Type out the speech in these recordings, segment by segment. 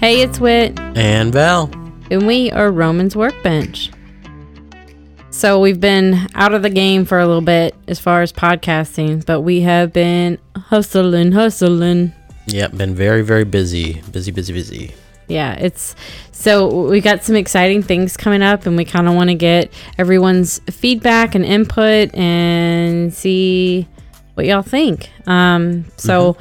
Hey, it's Wit, And Val. and we are Roman's Workbench. So, we've been out of the game for a little bit as far as podcasting, but we have been hustling, hustling. Yep, been very, very busy. Busy, busy, busy. Yeah, it's so we got some exciting things coming up, and we kind of want to get everyone's feedback and input and see what y'all think. Um, so,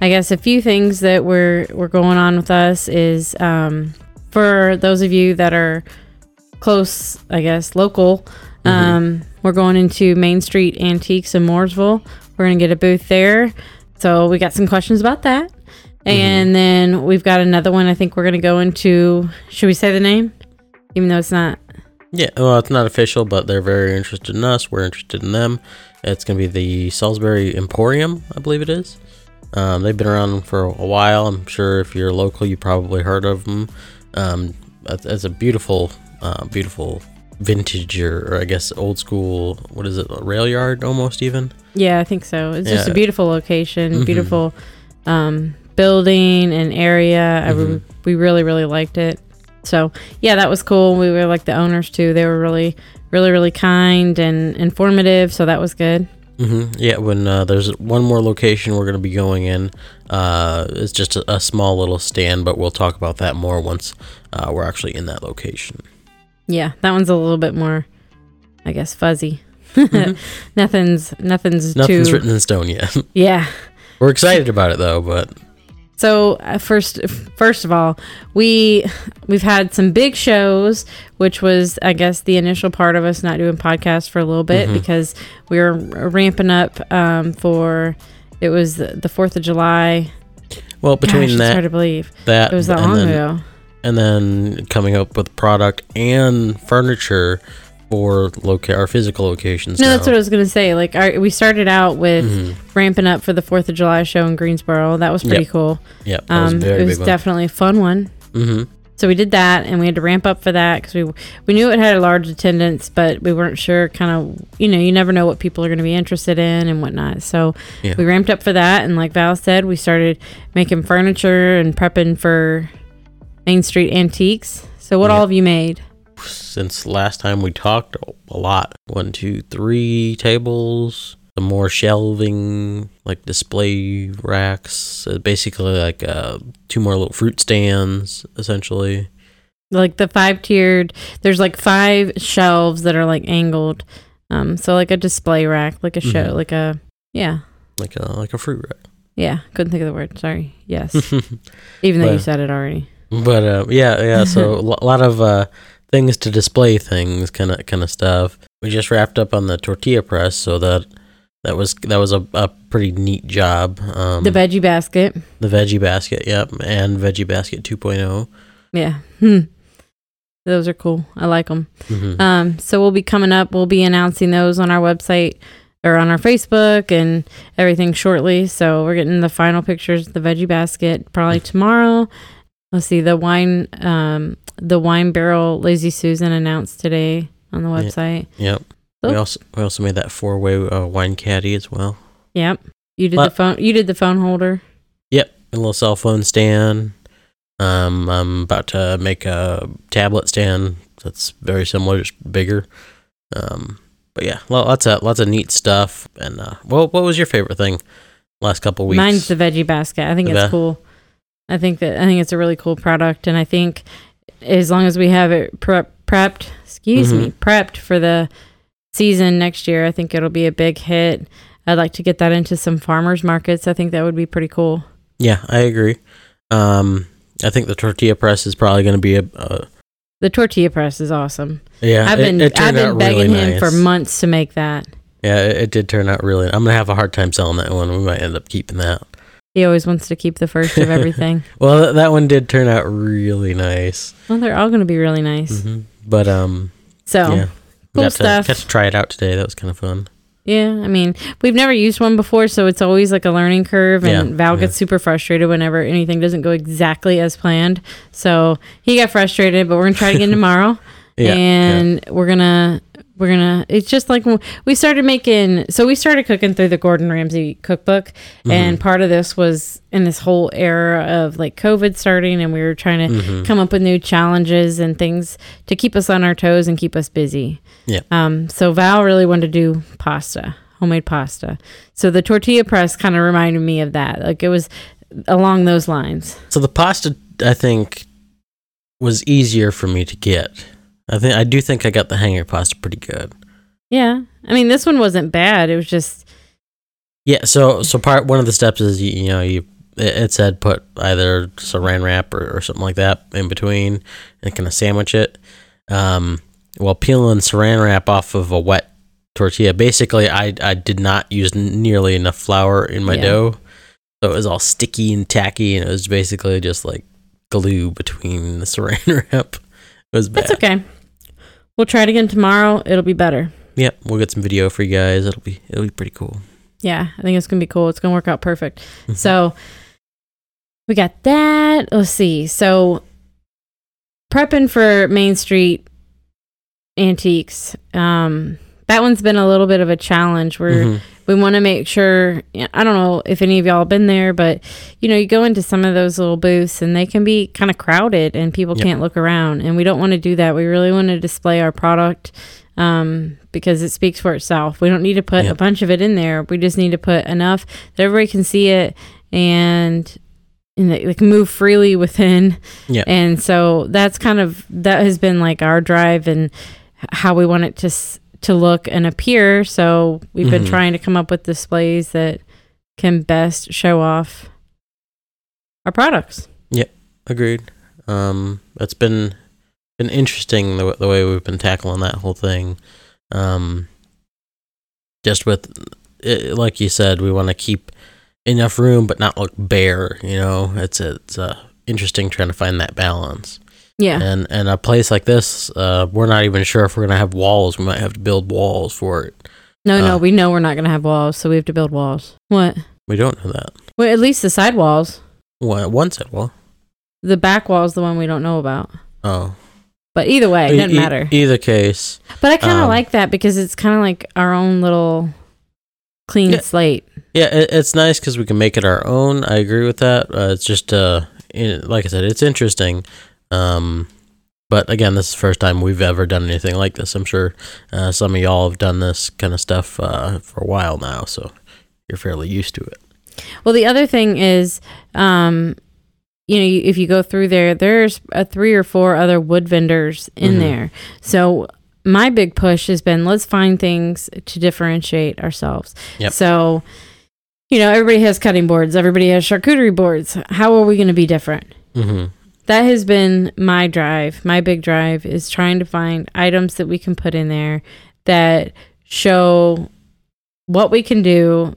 I guess a few things that we're we're going on with us is um, for those of you that are close, I guess local. Um, we're going into Main Street Antiques in Mooresville. We're gonna get a booth there. So we got some questions about that. And then we've got another one. I think we're gonna go into. Should we say the name? Even though it's not. Yeah, well, it's not official, but they're very interested in us. We're interested in them. It's going to be the Salisbury Emporium, I believe it is. Um, they've been around for a while. I'm sure if you're local, you probably heard of them. Um, it's a beautiful, uh, beautiful vintage or, or I guess old school. What is it? A rail yard almost even. Yeah, I think so. It's just a beautiful location, Mhm. beautiful um, building and area. I re- we really, really liked it. So yeah, that was cool. We were like the owners too. They were really, really, really kind and informative. So that was good. Hmm Yeah, when uh, there's one more location we're going to be going in, uh, it's just a, a small little stand, but we'll talk about that more once uh, we're actually in that location. Yeah, that one's a little bit more, I guess, fuzzy. Mhm. nothing's, nothing's, Nothing's too. written in stone yet. Yeah. we're excited about it though, but So uh, first, first of all, we we've had some big shows, which was I guess the initial part of us not doing podcasts for a little bit Mhm. because we were ramping up um, for it was the Fourth of July. well, between Gosh, it's hard that, to believe that, it was that long then, ago. and then coming up with product and furniture for loca- our physical locations. No, now. that's what I was gonna say. Like our, we started out with Mhm. ramping up for the Fourth of July show in Greensboro. That was pretty Yep. cool. Was Um, it was definitely a fun one. one. hmm So we did that, and we had to ramp up for that because we we knew it had a large attendance, but we weren't sure. Kind of, you know, you never know what people are going to be interested in and whatnot. So Yeah. we ramped up for that, and like Val said, we started making furniture and prepping for Main Street Antiques. So what Yeah. all have you made? Since last time we talked, a lot. One, two, three tables. Some more shelving, like display racks. Uh, basically, like uh, two more little fruit stands, essentially. Like the five tiered. There's like five shelves that are like angled. Um, so like a display rack, like a show, Mhm. like a yeah, Like a like a fruit rack. yeah. Couldn't think of the word. Sorry. Yes, even though you said it already. But uh, yeah, yeah. So a lot of uh, things to display things, kind of kind of stuff. We just wrapped up on the tortilla press, so that that was that was a, a pretty neat job. Um, The veggie basket. the veggie basket, yep, and veggie basket oh. 2.0. Yeah. Hmm. Those are cool. I like them. Mm-hmm. Um, so we'll be coming up. We'll be announcing those on our website or on our Facebook and everything shortly. So we're getting the final pictures of the veggie basket probably tomorrow. Let's see the wine, um, the wine barrel Lazy Susan announced today on the website. Yep. We also we also made that four way uh, wine caddy as well. Yep. You did What? the phone. You did the phone holder. Yep, a little cell phone stand. Um, I'm about to make a tablet stand that's very similar, just bigger. Um, but yeah, lo- lots of lots of neat stuff. And uh, well, what was your favorite thing last couple weeks? Mine's the veggie basket. I think it's cool. I think that I think it's a really cool product, and I think as long as we have it prep, prepped, excuse me, prepped for the season next year, I think it'll be a big hit. I'd like to get that into some farmers markets. I think that would be pretty cool. yeah, I agree. Um, I think the tortilla press is probably going to be a, a The tortilla press is awesome. yeah. I've been it I've been begging really him for months to make that. Yeah, it, it did turn out really. I'm gonna have a hard time selling that one. We might end up keeping that. He always wants to keep the first of everything. Well, that, that one did turn out really nice. well, they're all going to be really nice. hmm But um, So yeah, cool got stuff. To, got to try it out today. That was kind of fun. Yeah, I mean, we've never used one before, so it's always like a learning curve. And Yeah, Val yeah. gets super frustrated whenever anything doesn't go exactly as planned. So he got frustrated, but we're gonna try again tomorrow, Yeah, and we're gonna we're gonna it's just like we started making so we started cooking through the gordon ramsay cookbook. And part of this was in this whole era of like covid starting and we were trying to come up with new challenges and things to keep us on our toes and keep us busy. Yeah. um so val really wanted to do pasta homemade pasta. So the tortilla press kind of reminded me of that. Like it was along those lines. So the pasta, I think, was easier for me to get. I think I do think I got the hang of pasta pretty good. yeah i mean this one wasn't bad it was just Yeah. So so part one of the steps is you, you know you it, it said put either saran wrap or, or something like that in between and kind of sandwich it. Um, while peeling saran wrap off of a wet tortilla, basically I I did not use nearly enough flour in my Yeah. dough, so it was all sticky and tacky, and it was basically just like glue between the saran wrap. It was bad. that's okay we'll try it again tomorrow it'll be better Yep, we'll get some video for you guys. It'll be it'll be pretty cool. Yeah, I think it's gonna be cool. It's gonna work out perfect. Mhm. So we got that. Let's see. So prepping for Main Street antiques. Um, that one's been a little bit of a challenge. Where Mhm. We want to make sure. I don't know if any of y'all have been there, but you know, you go into some of those little booths and they can be kind of crowded and people Yep. can't look around. And we don't want to do that. We really want to display our product um, because it speaks for itself. We don't need to put a bunch of it in there. We just need to put enough that everybody can see it and. And they, can move freely within, yeah and so that's kind of that has been like our drive and how we want it to s- to look and appear. So we've been Mhm. trying to come up with displays that can best show off our products. Yeah, agreed. Um, it's been been interesting the, the way we've been tackling that whole thing. Um, just with, it, like you said, we want to keep enough room but not look bare. You know, it's it's uh, interesting trying to find that balance. Yeah. And and a place like this, uh, we're not even sure if we're gonna have walls. We might have to build walls for it. No, no, uh, we know we're not going to have walls, so we have to build walls. What? We don't know that. Well, at least the side walls. One, one said, well, The back wall is the one we don't know about. oh, But either way, it doesn't E- matter. Either case, But I kind of um, like that because it's kind of like our own little clean Yeah. slate. Yeah, it, it's nice because we can make it our own. I agree with that. Uh, it's just, uh, in, like I said, it's interesting. Um, but again, this is the first time we've ever done anything like this. I'm sure uh, some of y'all have done this kind of stuff uh, for a while now, so you're fairly used to it. Well, the other thing is, um, you know, if you go through there, there's a three or four other wood vendors in Mhm. there. So my big push has been let's find things to differentiate ourselves. Yep. So, you know, everybody has cutting boards, everybody has charcuterie boards. How are we going to be different? hmm That has been my drive. My big drive is trying to find items that we can put in there that show what we can do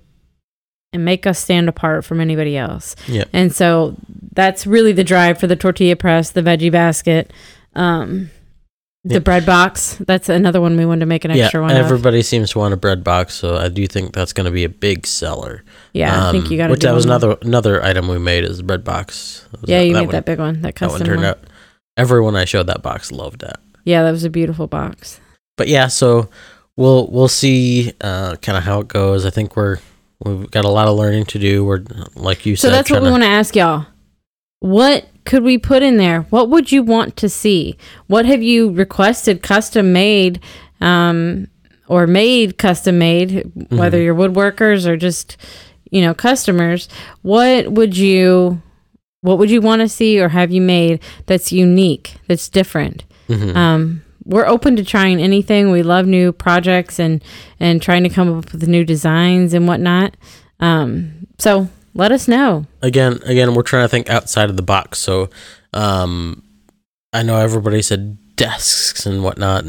and make us stand apart from anybody else. Yep. And so that's really the drive for the tortilla press, the veggie basket, um, the bread box. That's another one we wanted to make an Yeah, extra one of. everybody seems to want a bread box, so I do think that's going to be a big seller. Yeah, I think Um, you got to. Which that was another another item we made is the bread box. That Yeah, you that made one, that big one. That That custom one turned one. out. Everyone I showed that box loved that. Yeah, that was a beautiful box. but yeah, so we'll we'll see uh, kind of how it goes. I think we're we've got a lot of learning to do. We're like you So said, that's what we want to ask y'all. What could we put in there? What would you want to see? What have you requested custom made um, or made custom made, whether Mm-hmm. you're woodworkers or just, you know, customers? What would you what would you want to see or have you made that's unique, that's different? Mhm. Um, we're open to trying anything. We love new projects and and trying to come up with new designs and whatnot. Um, so let us know. again, again, we're trying to think outside of the box. So, um, I know everybody said desks and whatnot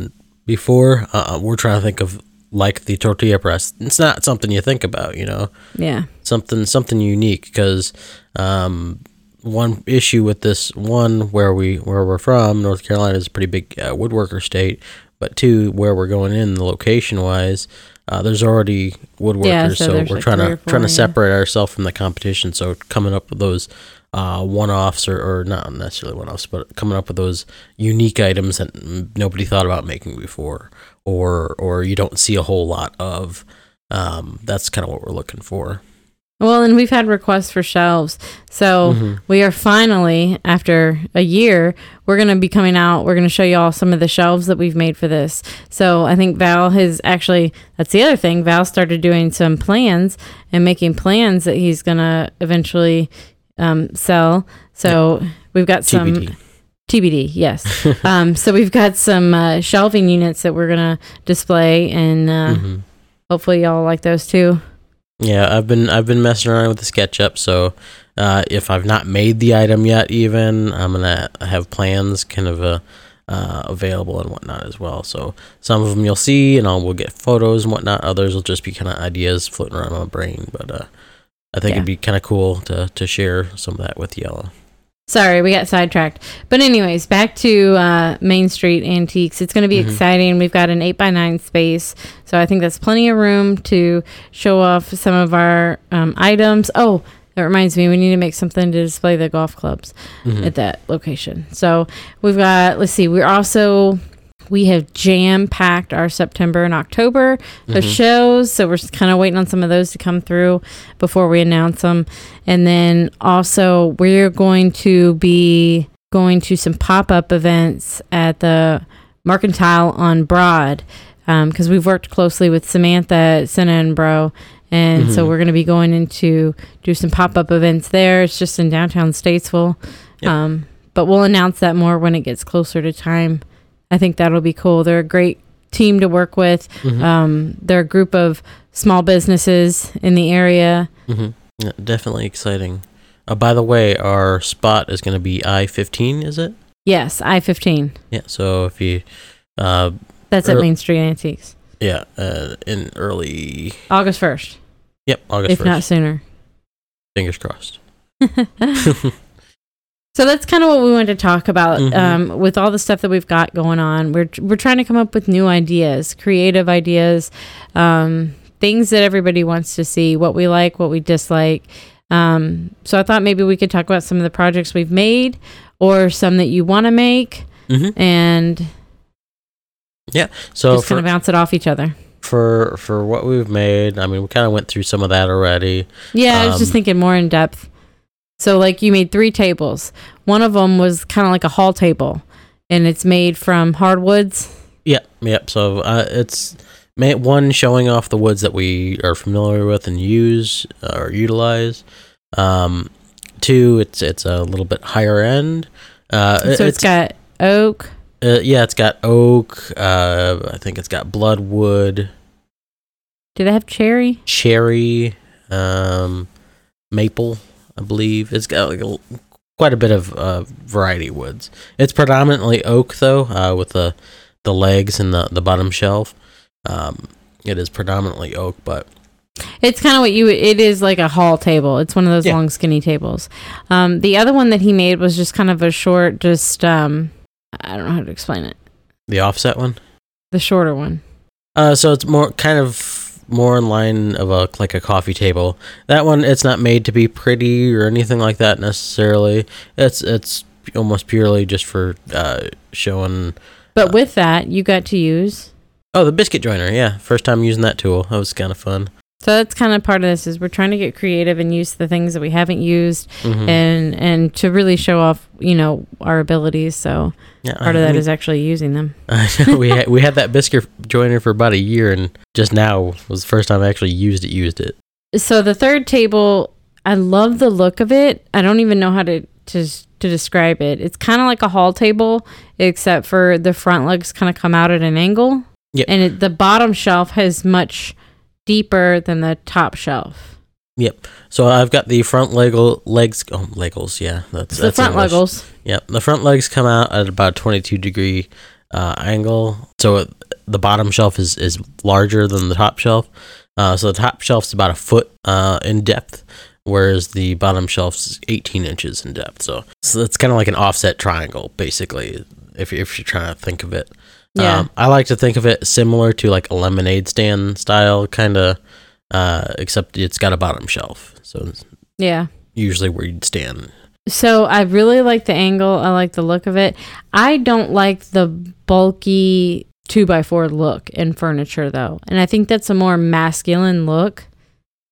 before. Uh, we're trying to think of like the tortilla press. It's not something you think about, you know. Yeah. something something unique because um, one issue with this one where we where we're from North Carolina is a pretty big uh, woodworker state, but two where we're going in the location wise. Uh, there's already woodworkers, Yeah, so so, we're like trying to or trying four, to yeah. separate ourselves from the competition. So coming up with those uh, one-offs or, or not necessarily one-offs, but coming up with those unique items that nobody thought about making before, or or you don't see a whole lot of. Um, that's kind of what we're looking for. Well, and we've had requests for shelves. So Mhm. we are finally, after a year, we're going to be coming out. We're going to show you all some of the shelves that we've made for this. So I think Val has actually, that's the other thing. Val started doing some plans and making plans that he's going to eventually um, sell. So we've got some. TBD. TBD, yes. um, so we've got some uh, shelving units that we're going to display, and uh, Mhm. hopefully y'all like those too. Yeah, I've been I've been messing around with the SketchUp. So uh, if I've not made the item yet, even I'm gonna have plans kind of uh, uh, available and whatnot as well. So some of them you'll see, and I'll we'll get photos and whatnot. Others will just be kind of ideas floating around my brain. But uh, I think Yeah. it'd be kind of cool to to share some of that with y'all. Sorry, we got sidetracked. But anyways, back to uh, Main Street Antiques. It's going to be Mhm. exciting. We've got an eight by nine space, so I think that's plenty of room to show off some of our um, items. Oh, that reminds me, we need to make something to display the golf clubs Mhm. at that location. So we've got. Let's see. We're also we have jam packed our September and October the Mhm. shows, so we're kind of waiting on some of those to come through before we announce them. And then also we're going to be going to some pop up events at the Mercantile on Broad because we've worked closely with Samantha at Senna and Bro. And so Mhm. we're going to be going into do some pop up events there. It's just in downtown Statesville. Yep. Um, but we'll announce that more when it gets closer to time. I think that'll be cool. They're a great team to work with. Mhm. Um, they're a group of small businesses in the area. Mm-hmm. Yeah, definitely exciting. Uh, by the way, our spot is going to be I fifteen. Is it? Yes, I 15. Yeah. So if you, uh, That's at Main Street Antiques. yeah, uh, in early, August 1st, yep, August if first. not sooner. Fingers crossed. So that's kind of what we wanted to talk about Mhm. um, with all the stuff that we've got going on. We're we're trying to come up with new ideas, creative ideas, um, things that everybody wants to see, what we like, what we dislike. Um, so I thought maybe we could talk about some of the projects we've made or some that you want to make, hmm and yeah, So just kind of bounce it off each other. for for what we've made, I mean, we kind of went through some of that already. Yeah, I was just Um, thinking more in depth. So, like, you made three tables. One of them was kind of like a hall table, and it's made from hardwoods. Yep, yep. So uh, it's one showing off the woods that we are familiar with and use uh, or utilize. Um, two, it's it's a little bit higher end. Uh, so, it's it's got oak. uh, yeah, it's got oak. Uh, I think it's got bloodwood, Do they have cherry? cherry, um, maple. I believe it's got like a, quite a bit of uh, variety of woods. It's predominantly oak though, uh, with the the legs and the the bottom shelf. Um, it is predominantly oak, but It's kind of what you. It is like a hall table. It's one of those Yeah. long, skinny tables. Um, the other one that he made was just kind of a short, just um, I don't know how to explain it. the offset one. The shorter one. Uh, so it's more kind of more in line of a like a coffee table. That one, it's not made to be pretty or anything like that necessarily. It's it's almost purely just for uh, showing. But with that, you got to use. Oh, the biscuit joiner. Yeah, first time using that tool. That was kind of fun. So that's kind of part of this is we're trying to get creative and use the things that we haven't used Mhm. and and to really show off you know our abilities so yeah, part of that is actually using them I we had we had that biscuit joiner for about a year, and just now was the first time I actually used it. Used it. so the third table i love the look of it i don't even know how to to, to describe it it's kind of like a hall table except for the front legs kind of come out at an angle Yep. and it, the bottom shelf has much deeper than the top shelf Yep. So I've got the front leg legs. Oh, legals. Yeah, that's it's the front English. legels Yep, the front legs come out at about 22 degree uh, angle. So it, the bottom shelf is, is larger than the top shelf. Uh, so the top shelf's about a foot uh, in depth, whereas the bottom shelf's 18 inches in depth. So, so it's kind of like an offset triangle, basically, if, if you're trying to think of it. Yeah Um, I like to think of it similar to like a lemonade stand style, kind of, uh, except it's got a bottom shelf. So it's yeah usually where you'd stand. So I really like the angle. I like the look of it. I don't like the bulky two by four look in furniture though, and I think that's a more masculine look.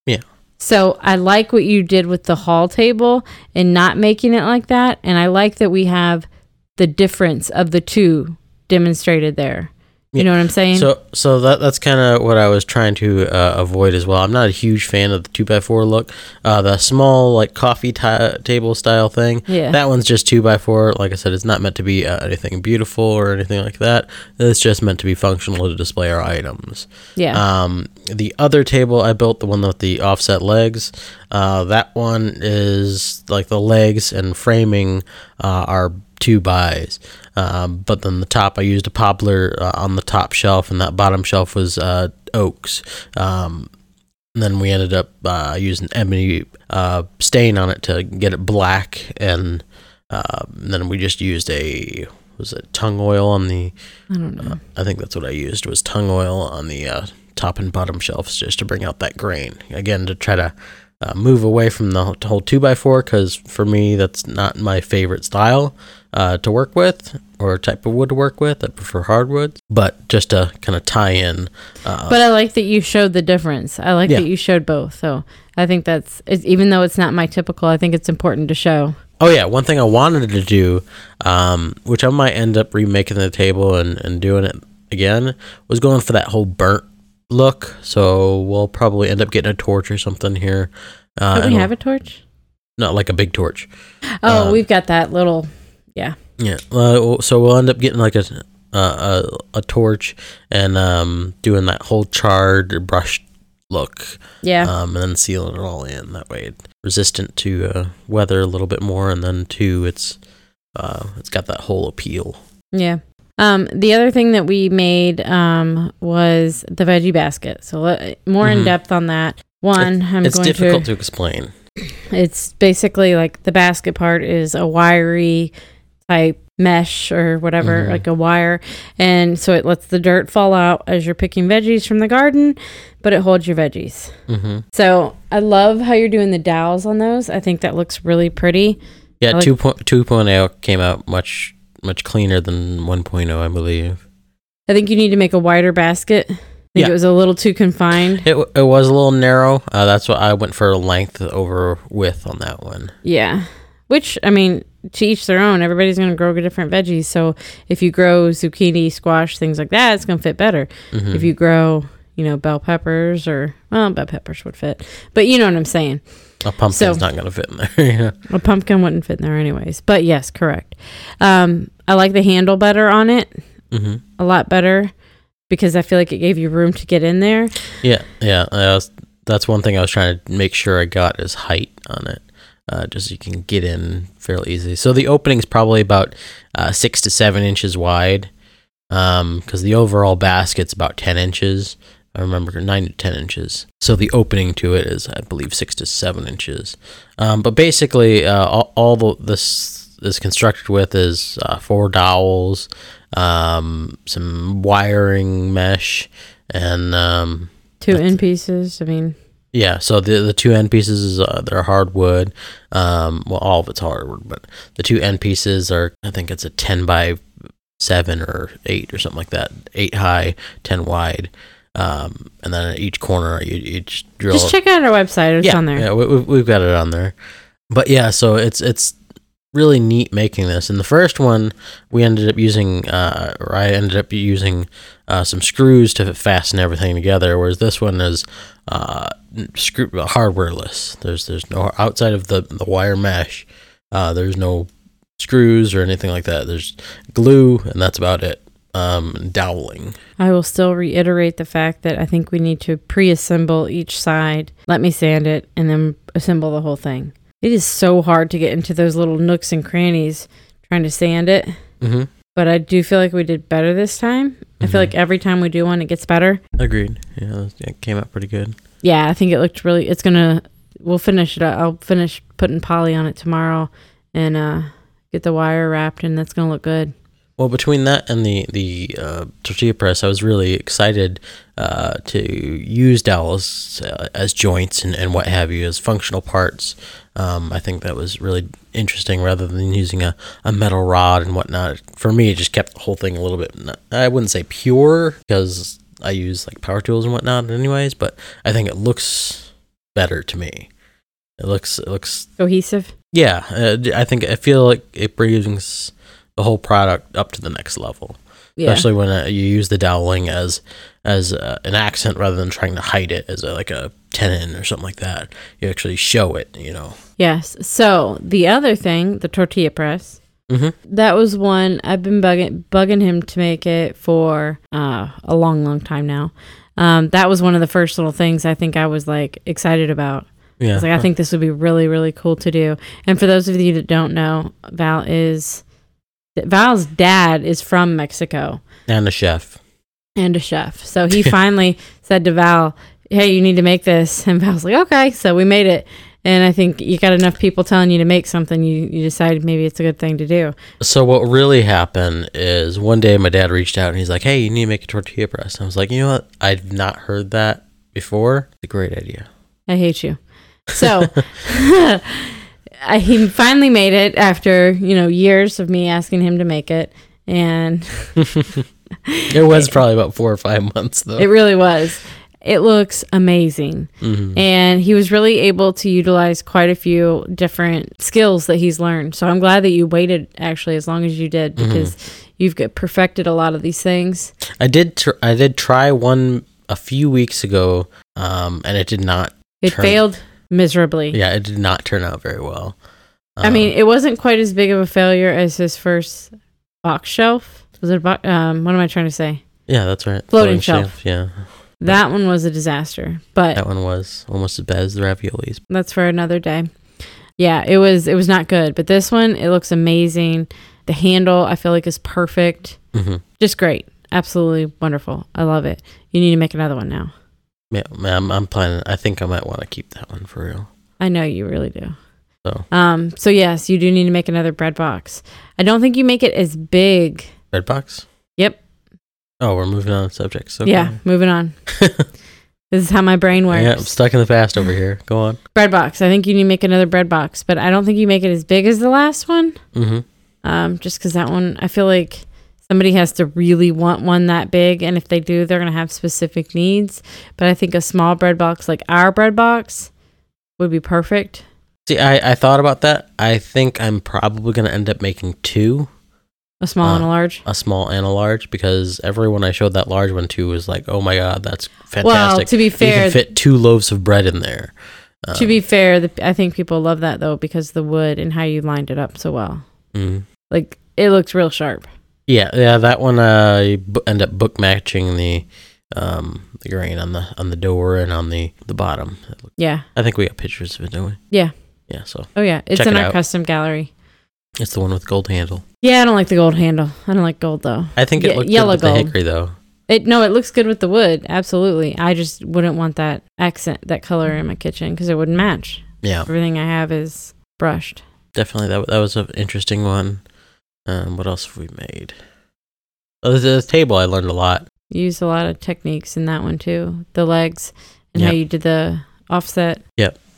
Yeah. So I like what you did with the hall table and not making it like that, and I like that we have the difference of the two demonstrated there. You Yeah. know what I'm saying? So, so that that's kind of what I was trying to uh, avoid as well. I'm not a huge fan of the two x four look. Uh, the small like coffee ta table style thing. Yeah. That one's just two x four. Like I said, it's not meant to be uh, anything beautiful or anything like that. It's just meant to be functional to display our items. yeah. Um, the other table I built, the one with the offset legs, uh, that one is like the legs and framing uh, are two buys. Um, but then the top, I used a poplar uh, on the top shelf, and that bottom shelf was uh, oaks. Um, and then we ended up uh, using ebony uh, stain on it to get it black, and uh, then we just used a was it tung oil on the I don't know. I think that's what I used was tung oil on the uh, top and bottom shelves just to bring out that grain. Again, to try to uh, move away from the whole two by four because for me that's not my favorite style uh, to work with or type of wood to work with. I prefer hardwoods, but just to kind of tie in. Uh, But I like that you showed the difference. I like Yeah. that you showed both. So I think that's it's, even though it's not my typical, I think it's important to show. Oh yeah, one thing I wanted to do, um, which I might end up remaking the table and, and doing it again, was going for that whole burnt look. So we'll probably end up getting a torch or something here. Uh, Don't we have a torch? not like a big torch. Oh, Uh, we've got that little. Yeah. Yeah. Uh, so we'll end up getting like a uh, a, a torch and um, doing that whole charred or brushed look, Yeah. um, and then sealing it all in. That way, resistant to uh, weather a little bit more, and then two, it's uh, it's got that whole appeal. yeah. Um, the other thing that we made um, was the veggie basket. So let, more in Mhm. depth on that. One, I'm it's going difficult to. to explain. It's basically like the basket part is a wiry type mesh or whatever, Mhm. like a wire. And so it lets the dirt fall out as you're picking veggies from the garden, but it holds your veggies. hmm So I love how you're doing the dowels on those. I think that looks really pretty. Yeah, like- two point two point oh came out much much cleaner than 1.0, I believe. I think you need to make a wider basket. I think Yeah. it was a little too confined. It, it was a little narrow. Uh, that's what I went for length over width on that one. Yeah. Which, I mean, to each their own. Everybody's going to grow different veggies. So if you grow zucchini, squash, things like that, it's going to fit better. Mhm. If you grow, you know, bell peppers or, well, bell peppers would fit. But you know what I'm saying. A pumpkin's So- not going to fit in there. yeah. A pumpkin wouldn't fit in there anyways. But yes, correct. Um, I like the handle better on it, hmm a lot better because I feel like it gave you room to get in there. Yeah, yeah. I was, that's one thing I was trying to make sure I got is height on it, uh, just so you can get in fairly easily. So the opening is probably about uh, six to seven inches wide, because the overall basket's about ten inches. I remember nine to ten inches. So the opening to it is, I believe, six to seven inches. Um, but basically, uh, all, all the, this is constructed with is uh, four dowels, um, some wiring mesh, and um, Two end pieces. I mean, yeah, so the the two end pieces is uh, they're hardwood. Um, well, all of it's hardwood, but the two end pieces are I think it's a ten by seven or eight or something like that, eight high, ten wide. Um, and then at each corner you each drill. just check out our website. It's yeah, on there. yeah, we, we, we've got it on there. But yeah, so it's it's really neat making this. And the first one we ended up using, uh, or I ended up using uh, some screws to fasten everything together, whereas this one is uh, screw hardwareless. There's there's no outside of the the wire mesh. Uh, there's no screws or anything like that. There's glue, and that's about it. Um, doweling. I will still reiterate the fact that I think we need to pre-assemble each side. Let me sand it and then assemble the whole thing. It is so hard to get into those little nooks and crannies trying to sand it, Mm-hmm. but I do feel like we did better this time. I feel Mhm. like every time we do one, it gets better. Agreed. Yeah, it came out pretty good. Yeah, I think it looked really. It's gonna. We'll finish it. I'll finish putting poly on it tomorrow, and uh, get the wire wrapped, and that's gonna look good. Well, between that and the the uh, tortilla press, I was really excited uh, to use dowels uh, as joints and, and what have you as functional parts. Um, I think that was really interesting rather than using a, a metal rod and whatnot. For me, it just kept the whole thing a little bit. I wouldn't say pure because I use like power tools and whatnot, anyways. But I think it looks better to me. It looks it looks Cohesive. yeah, uh, I think I feel like it brings the whole product up to the next level, Yeah. especially when uh, you use the doweling as as uh, an accent rather than trying to hide it as a, like a tenon or something like that. You actually show it, you know. Yes. So the other thing, the tortilla press, Mhm. that was one I've been bugging bugging him to make it for uh, a long, long time now. Um, that was one of the first little things I think I was like excited about. I Yeah, was like, I think this would be really, really cool to do. And for those of you that don't know, Val is Val's dad is from Mexico and a chef. and a chef. So he finally said to Val, Hey, you need to make this. And Val's like, Okay. So we made it. And I think you got enough people telling you to make something, you, you decide maybe it's a good thing to do. So what really happened is one day my dad reached out and he's like, "Hey, you need to make a tortilla press." I was like, "You know what? I've not heard that before. It's a great idea." I hate you. So I, he finally made it after, you know, years of me asking him to make it. And It was probably about four or five months though. it really was. It looks amazing. Mhm. And he was really able to utilize quite a few different skills that he's learned. So I'm glad that you waited actually as long as you did because you've got perfected a lot of these things. I did. Tr- I did try one a few weeks ago, um, and it did not. It Turn- failed miserably. Yeah, it did not turn out very well. I mean, Um, it wasn't quite as big of a failure as his first box shelf. Was it a box? Um, what am I trying to say? yeah, that's right. floating shelf. Yeah, That one was a disaster, but that one was almost as bad as the raviolis. that's for another day. Yeah, it was it was not good, but this one it looks amazing. The handle I feel like is perfect. hmm Just great. Absolutely wonderful. I love it. You need to make another one now. Yeah, I'm, I'm planning. I think I might want to keep that one for real. I know you really do. So Um so yes, you do need to make another bread box. I don't think you make it as big. red box. Yep. Oh, we're moving on subjects. Okay. Yeah, moving on. this is how my brain works. yeah, I'm stuck in the past over here. Go on. bread box. I think you need to make another bread box, but I don't think you make it as big as the last one. Mm-hmm. Um, just because that one, I feel like somebody has to really want one that big, and if they do, they're gonna have specific needs. But I think a small bread box, like our bread box, would be perfect. See, I, I thought about that. I think I'm probably going to end up making two, A small and a Uh, large. a small and a large, because everyone I showed that large one to was like, "Oh my god, that's fantastic!" Well, to be fair, you can fit two loaves of bread in there. Um, to be fair, the, I think people love that though because the wood and how you lined it up so well. mm. Like it looks real sharp. yeah, yeah, that one. Uh, you bu- end up book matching the um the grain on the on the door and on the the bottom. Yeah. I think we got pictures of it, don't we? Yeah. Yeah. So Oh yeah, it's in it our out. custom gallery. It's the one with gold handle. Yeah, I don't like the gold handle. I don't like gold though. I think it Ye- looked yellow good with the gold. hickory though. It no, it looks good with the wood. Absolutely. I just wouldn't want that accent, that color in my kitchen because it wouldn't match. Yeah, Everything I have is brushed. definitely. That that was an interesting one. Um, what else have we made? Oh, the, the table I learned a lot. You used a lot of techniques in that one too. The legs and how you did the offset.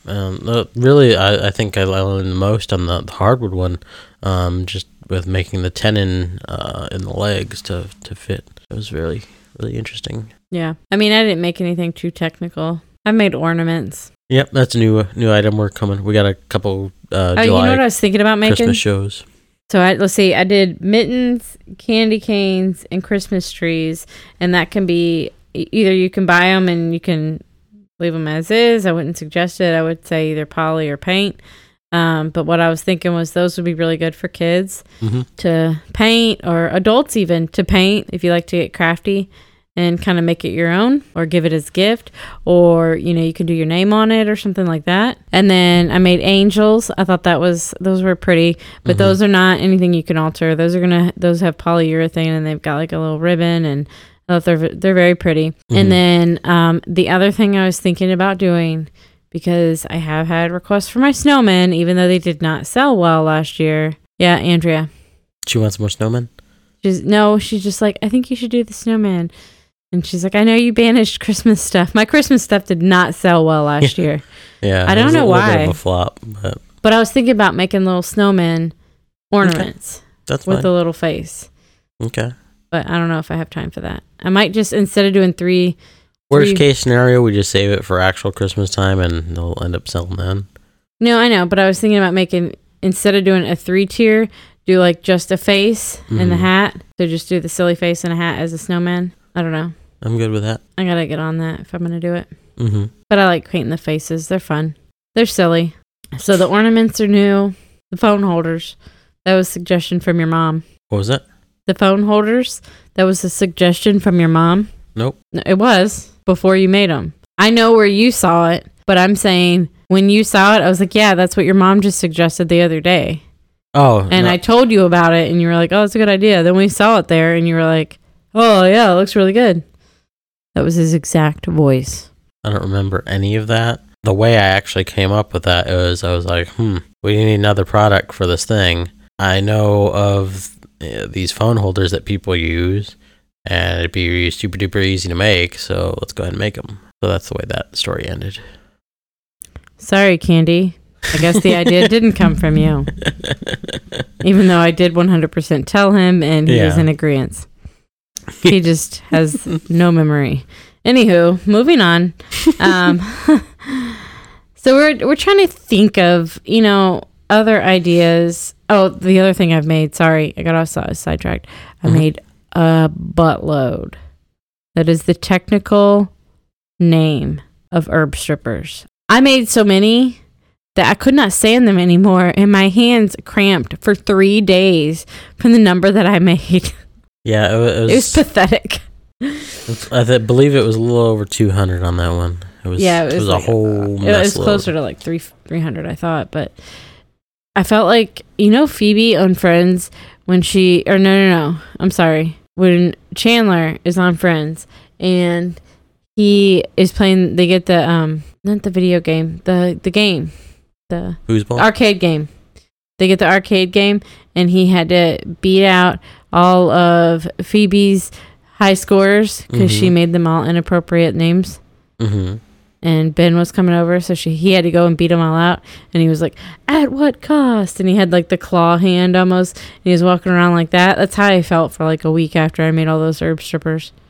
Um, uh, really, I, I think I learned the most on the, the hardwood one. Um, just with making the tenon uh, in the legs to to fit. It was really really interesting. Yeah. I mean, I didn't make anything too technical. I made ornaments. Yep, that's a new new item. We're coming. We got a couple uh, Oh, you know what I was thinking about making? Christmas shows. So I, let's see. I did mittens, candy canes, and Christmas trees, and that can be either you can buy them and you can leave them as is. I wouldn't suggest it. I would say either poly or paint. Um, but what I was thinking was those would be really good for kids hmm to paint or adults even to paint if you like to get crafty and kind of make it your own or give it as gift or you know you can do your name on it or something like that and then i made angels i thought that was those were pretty but Mhm. those are not anything you can alter those are gonna those have polyurethane and they've got like a little ribbon and I thought they're they're very pretty Mhm. and then um, the other thing i was thinking about doing because i have had requests for my snowmen even though they did not sell well last year yeah andrea She wants more snowmen. She's no, she's just like, I think you should do the snowman. And she's like, I know you banished Christmas stuff. My Christmas stuff did not sell well last year. Yeah, I don't know little bit of why. a flop, but But I was thinking about making little snowman ornaments that's with fine. a little face. okay. But I don't know if I have time for that. I might just instead of doing three Worst Three- case scenario, we just save it for actual Christmas time, and they'll end up selling then. No, I know, but I was thinking about making instead of doing a three tier, do like just a face and the hat. So just do the silly face and a hat as a snowman. I don't know. I'm good with that. I gotta get on that if I'm gonna do it. Mm-hmm. But I like painting the faces. They're fun. They're silly. So the ornaments are new. The phone holders. That was a suggestion from your mom. What was it? The phone holders. That was a suggestion from your mom. Nope. No, It was before you made them. I know where you saw it, but I'm saying when you saw it, I was like, yeah, that's what your mom just suggested the other day. Oh, And no, I told you about it, and you were like, oh, that's a good idea. Then we saw it there, and you were like, oh, yeah, it looks really good. That was his exact voice. I don't remember any of that. The way I actually came up with that was I was like, hmm, we need another product for this thing. I know of these phone holders that people use, and it'd be super duper easy to make, so let's go ahead and make them. So that's the way that story ended. Sorry, Candy. I guess the idea didn't come from you, even though I did 100% tell him, and he was Yeah. in agreement. He just has no memory. Anywho, moving on. Um, so we're we're trying to think of you know other ideas. Oh, the other thing I've made. Sorry, I got off sidetracked. I Mhm. made a buttload. That is the technical name of herb strippers. I made so many that I could not sand them anymore, and my hands cramped for three days from the number that I made. yeah, it was. It was, pathetic. I th- believe it was a little over 200 on that one. It was, Yeah, it it was, was a whole It was load. closer to like three three hundred, I thought, but I felt like you know Phoebe on Friends when she or no no no, I'm sorry, when Chandler is on Friends and he is playing, they get the um not the video game, the the game, the foosball? arcade game. They get the arcade game, and he had to beat out all of Phoebe's high scores because she Mhm. made them all inappropriate names mm-hmm. And Ben was coming over, so she he had to go and beat them all out. And he was like, "At what cost?" And he had like the claw hand almost. And he was walking around like that. That's how I felt for like a week after I made all those herb strippers.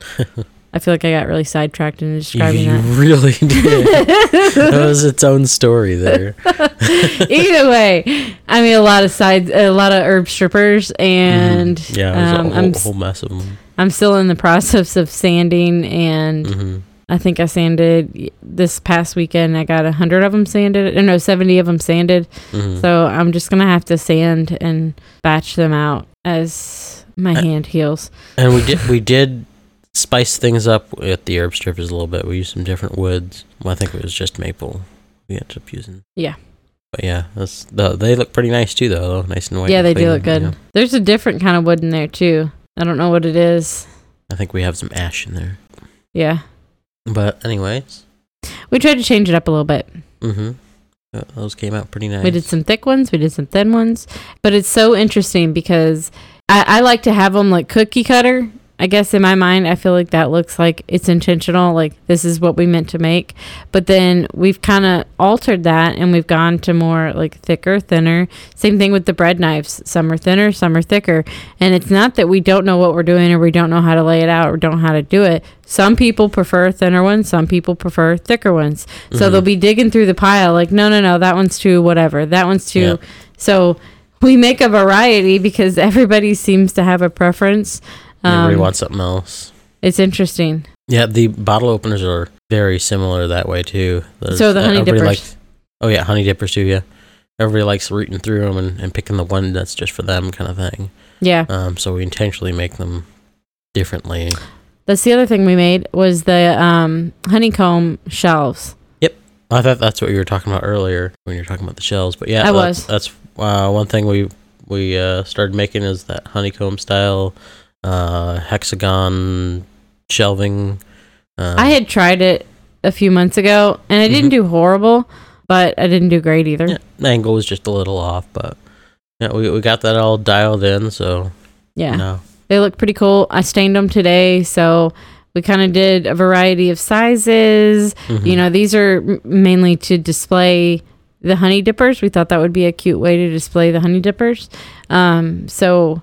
I feel like I got really sidetracked in describing you that. really did. that was its own story there. Either way, I made a lot of sides, a lot of herb strippers, and Mhm. yeah, um, a whole, I'm whole mess of them. I'm still in the process of sanding, and hmm I think I sanded this past weekend. I got a hundred of them sanded, or no, seventy of them sanded. hmm So I'm just gonna have to sand and batch them out as my Uh, hand heals. And we did we did spice things up with the herb strippers a little bit. We used some different woods. Well, I think it was just maple. We ended up using. Yeah. But yeah, that's the, they look pretty nice too, though. Nice and white. yeah, and they do look good. There's a different kind of wood in there too. I don't know what it is. I think we have some ash in there. Yeah, But anyways, we tried to change it up a little bit. mm-hmm. those came out pretty nice. We did some thick ones, we did some thin ones, but it's so interesting because I, I like to have them like cookie cutter. I guess in my mind, I feel like that looks like it's intentional. Like this is what we meant to make. But then we've kind of altered that and we've gone to more like thicker, thinner. Same thing with the bread knives. Some are thinner, some are thicker. And it's not that we don't know what we're doing or we don't know how to lay it out or don't know how to do it. Some people prefer thinner ones, some people prefer thicker ones. So Mhm. they'll be digging through the pile like, no, no, no, that one's too whatever. That one's too. Yeah. So we make a variety because everybody seems to have a preference. Everybody Um, wants something else. it's interesting. Yeah, the bottle openers are very similar that way too. There's- So the uh, honey everybody dippers. likes- oh yeah, honey dippers too. Yeah, everybody likes rooting through them and, and picking the one that's just for them, kind of thing. Yeah. Um, so we intentionally make them differently. That's the other thing we made was the um, honeycomb shelves. Yep, I thought that's what you were talking about earlier when you were talking about the shells. But yeah, I that's, was. That's uh, one thing we we uh, started making is that honeycomb style uh, hexagon shelving. Um, I had tried it a few months ago and I didn't Mhm. do horrible, but I didn't do great either. yeah, the angle was just a little off, but yeah, we we got that all dialed in. So Yeah. No, They look pretty cool. I stained them today, so we kind of did a variety of sizes. Mhm. You know, these are mainly to display the honey dippers. We thought that would be a cute way to display the honey dippers. Um, so,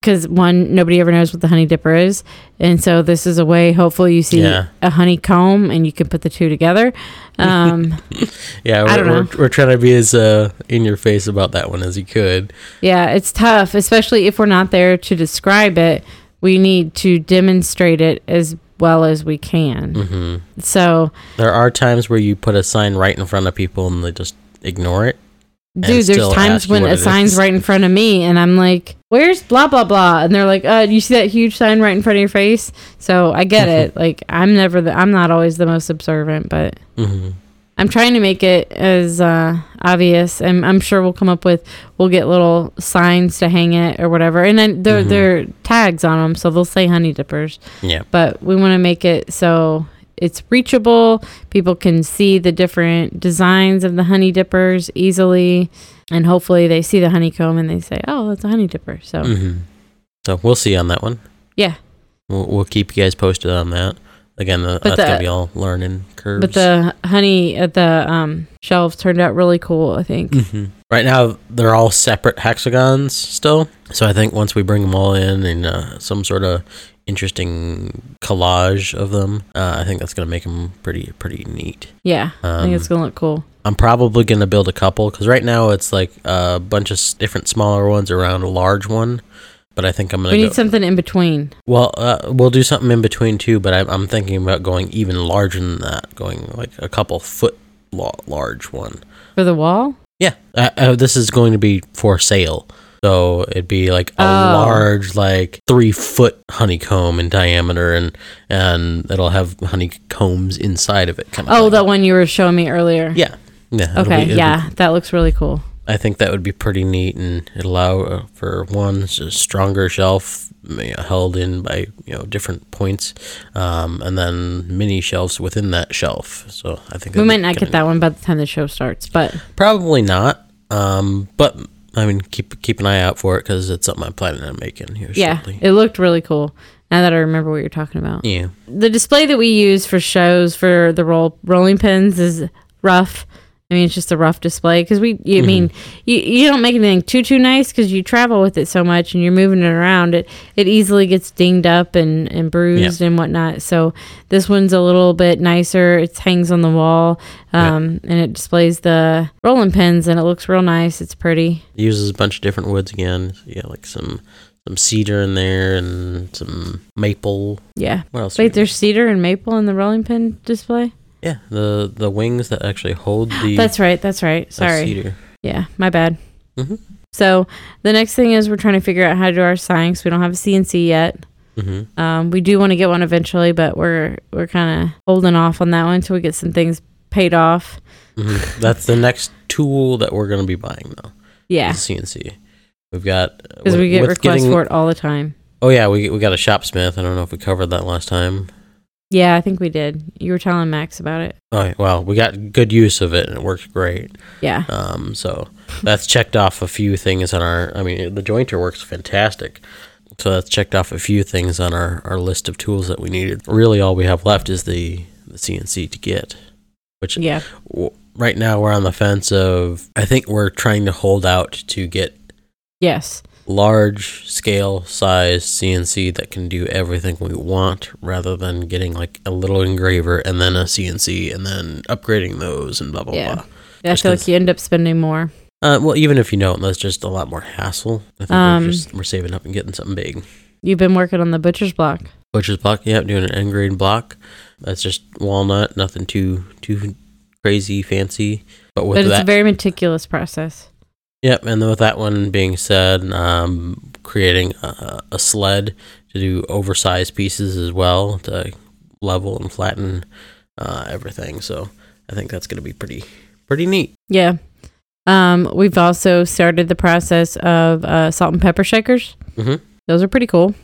because one, nobody ever knows what the honey dipper is, and so this is a way. Hopefully, you see Yeah. a honeycomb, and you can put the two together. Um, Yeah, we're, we're, we're trying to be as uh, in your face about that one as you could. Yeah, it's tough, especially if we're not there to describe it. We need to demonstrate it as well as we can. hmm So, There are times where you put a sign right in front of people and they just ignore it. Dude, there's times when a sign's right in front of me and I'm like, where's blah, blah, blah? And they're like, uh, you see that huge sign right in front of your face? So I get it. Like, I'm never, the, I'm not always the most observant, but hmm I'm trying to make it as uh, obvious. And I'm sure we'll come up with, we'll get little signs to hang it or whatever. And then there, Mhm. there are tags on them. So they'll say honey dippers. Yeah. but we want to make it so it's reachable. People can see the different designs of the honey dippers easily, and hopefully they see the honeycomb and they say, "Oh, that's a honey dipper." So hmm So we'll see on that one. Yeah. We'll, we'll keep you guys posted on that. Again, uh, that's the- gonna be all learning curves. but the honey at the um, shelves turned out really cool. I think. hmm Right now, they're all separate hexagons still. So I think once we bring them all in and uh, some sort of interesting collage of them, uh, I think that's gonna make them pretty pretty neat. Yeah, I Um, think it's gonna look cool. I'm probably gonna build a couple because right now it's like a bunch of s- different smaller ones around a large one. But I think I'm gonna We go. need something in between. well, uh, we'll do something in between too. But I'm, I'm thinking about going even larger than that, going like a couple foot lo- large one. For the wall? Yeah, uh, uh, this is going to be for sale. So it'd be like a Oh. large, like three foot honeycomb in diameter, and and it'll have honeycombs inside of it. Kind of. Oh, thing. that one you were showing me earlier. Yeah. Yeah. Okay, be- it'll be- yeah, that looks really cool. I think that would be pretty neat, and it allow uh, for one stronger shelf you know, held in by you know different points, um, and then mini shelves within that shelf. So I think We might not get kinda that one by the time the show starts, but Probably not. Um, but I mean, keep keep an eye out for it because it's something I'm planning on making here yeah, shortly. it looked really cool. Now that I remember what you're talking about. Yeah. the display that we use for shows for the roll rolling pins is rough. I mean, it's just a rough display because we. You, I mean, you, you don't make anything too too nice because you travel with it so much and you're moving it around. It it easily gets dinged up and and bruised and whatnot. So this one's a little bit nicer. It hangs on the wall, um, and it displays the rolling pins and it looks real nice. It's pretty. It uses a bunch of different woods again. Yeah, like some some cedar in there and some maple. Yeah. What else? Wait, there's cedar and maple in the rolling pin display. Yeah the the wings that actually hold the That's right. That's right. Sorry. cedar. Yeah, my bad. Mhm. So the next thing is we're trying to figure out how to do our signs. We don't have a CNC yet. hmm Um, we do want to get one eventually, but we're we're kind of holding off on that one until we get some things paid off. hmm That's the next tool that we're gonna be buying though. Yeah, CNC. We've got because we get requests getting- for it all the time. Oh yeah, we we got a Shopsmith. I don't know if we covered that last time. Yeah, I think we did. You were telling Max about it. Oh well, we got good use of it and it works great. Yeah, Um, so that's checked off a few things on our. I mean, the jointer works fantastic. So that's checked off a few things on our, our list of tools that we needed. Really, all we have left is the the CNC to get, which yeah, w- right now we're on the fence of. I think we're trying to hold out to get yes, large scale size CNC that can do everything we want rather than getting like a little engraver and then a CNC and then upgrading those and blah blah Yeah. blah. Yeah, I feel like you end up spending more. Uh, well, even if you don't, that's just a lot more hassle. I think Um, we're just we're saving up and getting something big. You've been working on the butcher's block. Butcher's block, yeah, doing an end grade block. That's just walnut, nothing too too crazy fancy. But with but it's that, a very meticulous process. Yep, and with that one being said, um, creating a, a sled to do oversized pieces as well to level and flatten uh, everything. So I think that's going to be pretty pretty neat. Yeah. Um, we've also started the process of uh, salt and pepper shakers. hmm Those are pretty cool.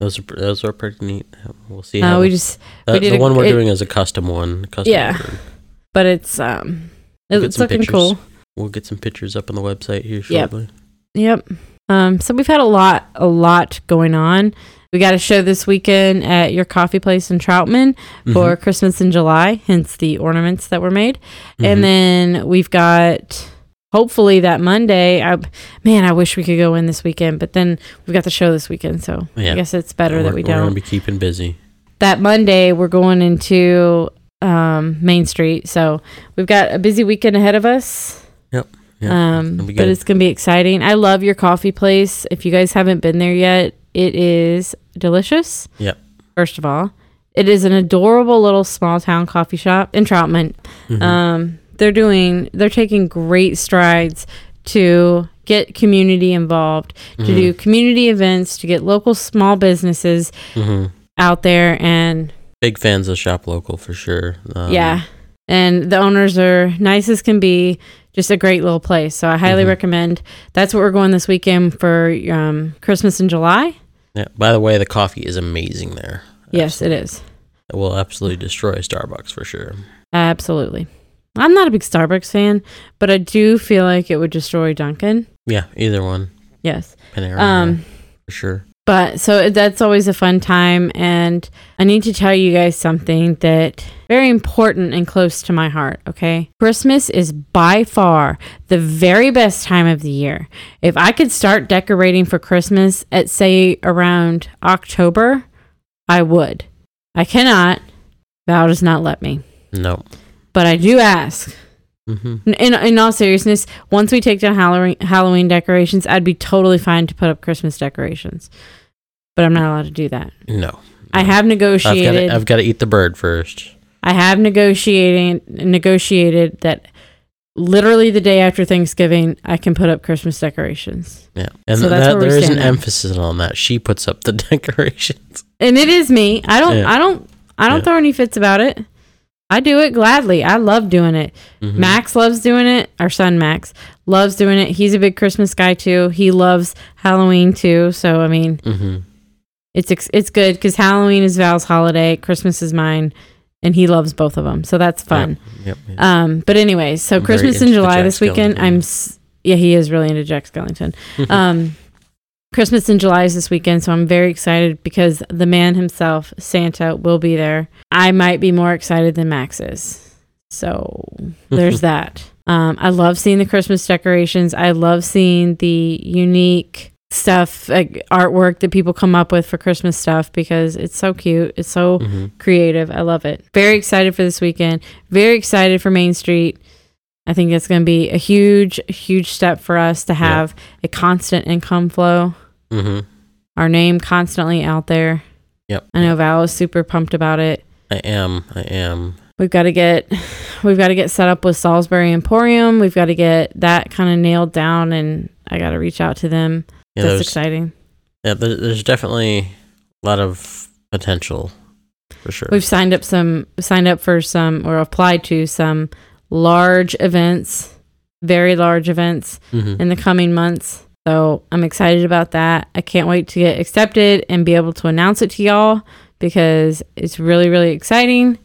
Those are those are pretty neat. We'll see. Uh, we the- just, uh, we the a- one we're it- doing is a custom one. Custom Yeah. ordered. but it's um, We'll it's looking pictures. cool. We'll get some pictures up on the website here shortly. Yep. Um, so we've had a lot, a lot going on. We got a show this weekend at your coffee place in Troutman for Christmas in July, hence the ornaments that were made. And then we've got hopefully that Monday. I, man, I wish we could go in this weekend, but then we've got the show this weekend, so Yeah. I guess it's better We're- that we don't. We're gonna be keeping busy. that Monday we're going into um, Main Street, so we've got a busy weekend ahead of us. Yeah, Um, gonna but it's gonna be exciting. I love your coffee place. If you guys haven't been there yet, it is delicious. Yep. First of all, it is an adorable little small town coffee shop in Troutman. Mhm. Um, they're doing, they're taking great strides to get community involved, to Mm-hmm. do community events, to get local small businesses hmm out there and Big fans of Shop Local for sure. Um, yeah. And the owners are nice as can be. Just a great little place. So I highly Mhm. recommend. That's what we're going this weekend for um, Christmas in July. Yeah. By the way, the coffee is amazing there. Yes, it is. It will absolutely destroy Starbucks for sure. Absolutely. I'm not a big Starbucks fan, but I do feel like it would destroy Dunkin'. Yeah, either one. Yes. Panera. Um, for sure. But so that's always a fun time. And I need to tell you guys something that very important and close to my heart. Okay. Christmas is by far the very best time of the year. If I could start decorating for Christmas at say around October, I would. I cannot. Val does not let me. No. But I do ask. hmm In, in, in all seriousness, once we take down Halloween, Halloween decorations, I'd be totally fine to put up Christmas decorations. But I'm not allowed to do that. No. I have I've negotiated. I've got to eat the bird first. I have negotiating negotiated that literally the day after Thanksgiving, I can put up Christmas decorations, Yeah. And So that's that, where there is an now. emphasis on that. She puts up the decorations. and it is me. I don't. Yeah. I don't. I don't Yeah. throw any fits about it. I do it gladly. I love doing it. Mhm. Max loves doing it. Our son Max loves doing it. He's a big Christmas guy too. He loves Halloween too. So I mean, Mhm. It's ex- it's good because Halloween is Val's holiday, Christmas is mine, and he loves both of them. So that's fun. Yep. yep. Um, but anyways, so I'm Christmas in July this weekend. Skellington. I'm s- yeah, he is really into Jack Skellington. um, Christmas in July is this weekend, so I'm very excited because the man himself, Santa, will be there. I might be more excited than Max is. So there's that. Um, I love seeing the Christmas decorations. I love seeing the unique stuff, like artwork that people come up with for Christmas stuff because it's so cute. It's so Mhm. creative. I love it. Very excited for this weekend. Very excited for Main Street. I think it's going to be a huge, huge step for us to have a constant income flow. Mhm. Our name constantly out there. Yep. I know Val is super pumped about it. I am. I am. We've got to get, we've got to get set up with Salisbury Emporium. We've got to get that kind of nailed down, and I got to reach out to them. Yeah, That's exciting. yeah, there- there's definitely a lot of potential for sure. We've signed up some, signed up for some, or applied to some large events, very large events Mhm. in the coming months. So I'm excited about that. I can't wait to get accepted and be able to announce it to y'all because it's really, really exciting.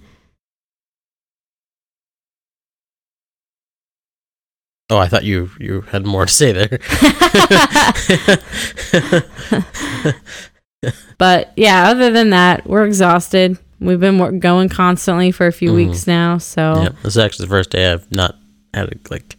Oh, I thought you you had more to say there. But yeah, other than that, we're exhausted. We've been wor- going constantly for a few Mhm. weeks now. So Yep. This is actually the first day I've not had to like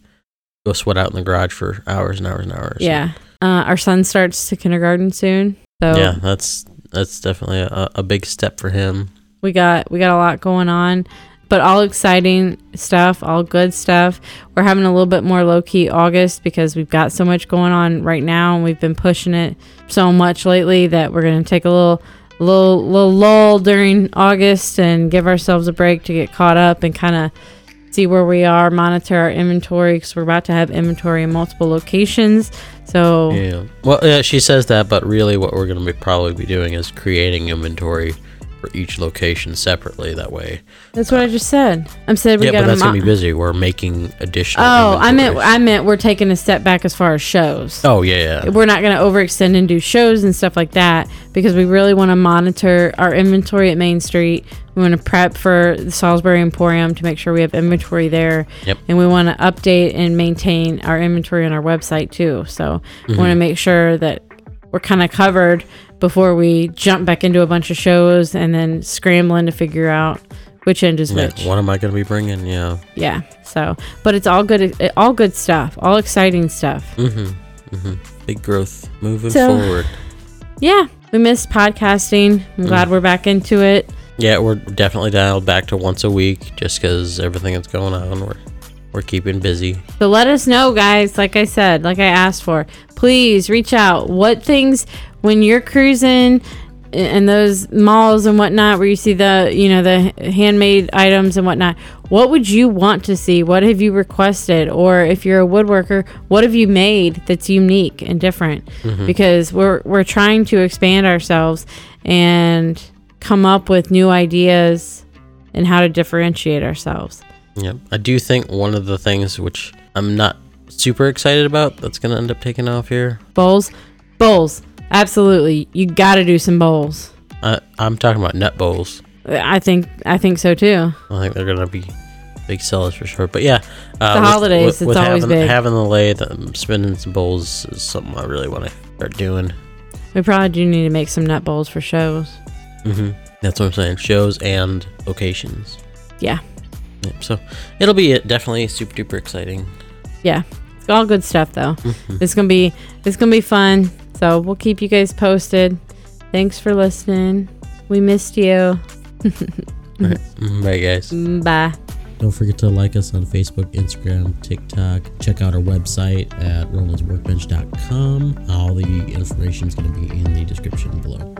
go sweat out in the garage for hours and hours and hours. yeah, uh, our son starts to kindergarten soon. So Yeah, that's that's definitely a, a big step for him. we got we got a lot going on but all exciting stuff all good stuff we're having a little bit more low-key august because we've got so much going on right now and we've been pushing it so much lately that we're going to take a little little little lull during august and give ourselves a break to get caught up and kind of see where we are monitor our inventory because we're about to have inventory in multiple locations so Yeah. Well, yeah, she says that, but really, what we're going to be probably be doing is creating inventory for each location separately. That way, That's what I just said. I'm saying we yeah, got but that's mo- gonna be busy. We're making additional. Oh, I meant. I meant we're taking a step back as far as shows. Oh yeah, yeah. We're not going to overextend and do shows and stuff like that because we really want to monitor our inventory at Main Street. We want to prep for the Salisbury Emporium to make sure we have inventory there. Yep. And we want to update and maintain our inventory on our website too. So we Mm-hmm. want to make sure that we're kind of covered before we jump back into a bunch of shows and then scrambling to figure out which end is Yeah, which. What am I gonna be bringing? Yeah. Yeah. So, but it's all good, all good stuff, all exciting stuff. Mm-hmm. Mm-hmm. Big growth moving So- forward. Yeah, we missed podcasting. I'm Mm. glad we're back into it. Yeah, we're definitely dialed back to once a week, just because everything that's going on. We're we're keeping busy. So let us know, guys. Like I said, like I asked for, please reach out. What things when you're cruising in those malls and whatnot, where you see the you know the handmade items and whatnot, what would you want to see? What have you requested? Or if you're a woodworker, what have you made that's unique and different? Mm-hmm. Because we're we're trying to expand ourselves and come up with new ideas and how to differentiate ourselves. Yeah, I do think one of the things which I'm not super excited about that's gonna end up taking off here. Bowls, bowls, absolutely. You got to do some bowls. I, I'm talking about net bowls. I think I think so too. I think they're gonna be big sellers for sure. But yeah, uh, The holidays, it's always having, big. having the lathe, um, spinning some bowls is something I really want to start doing. We probably do need to make some nut bowls for shows. Mm-hmm. That's what I'm saying. Shows and locations. Yeah, Yeah, so it'll be uh, definitely super duper exciting. yeah. It's all good stuff though. Mhm. It's gonna be it's gonna be fun. So we'll keep you guys posted. Thanks for listening. We missed you. All right. Bye, guys. Bye. Don't forget to like us on Facebook, Instagram, TikTok. Check out our website at romansworkbench.com. All the information is going to be in the description below.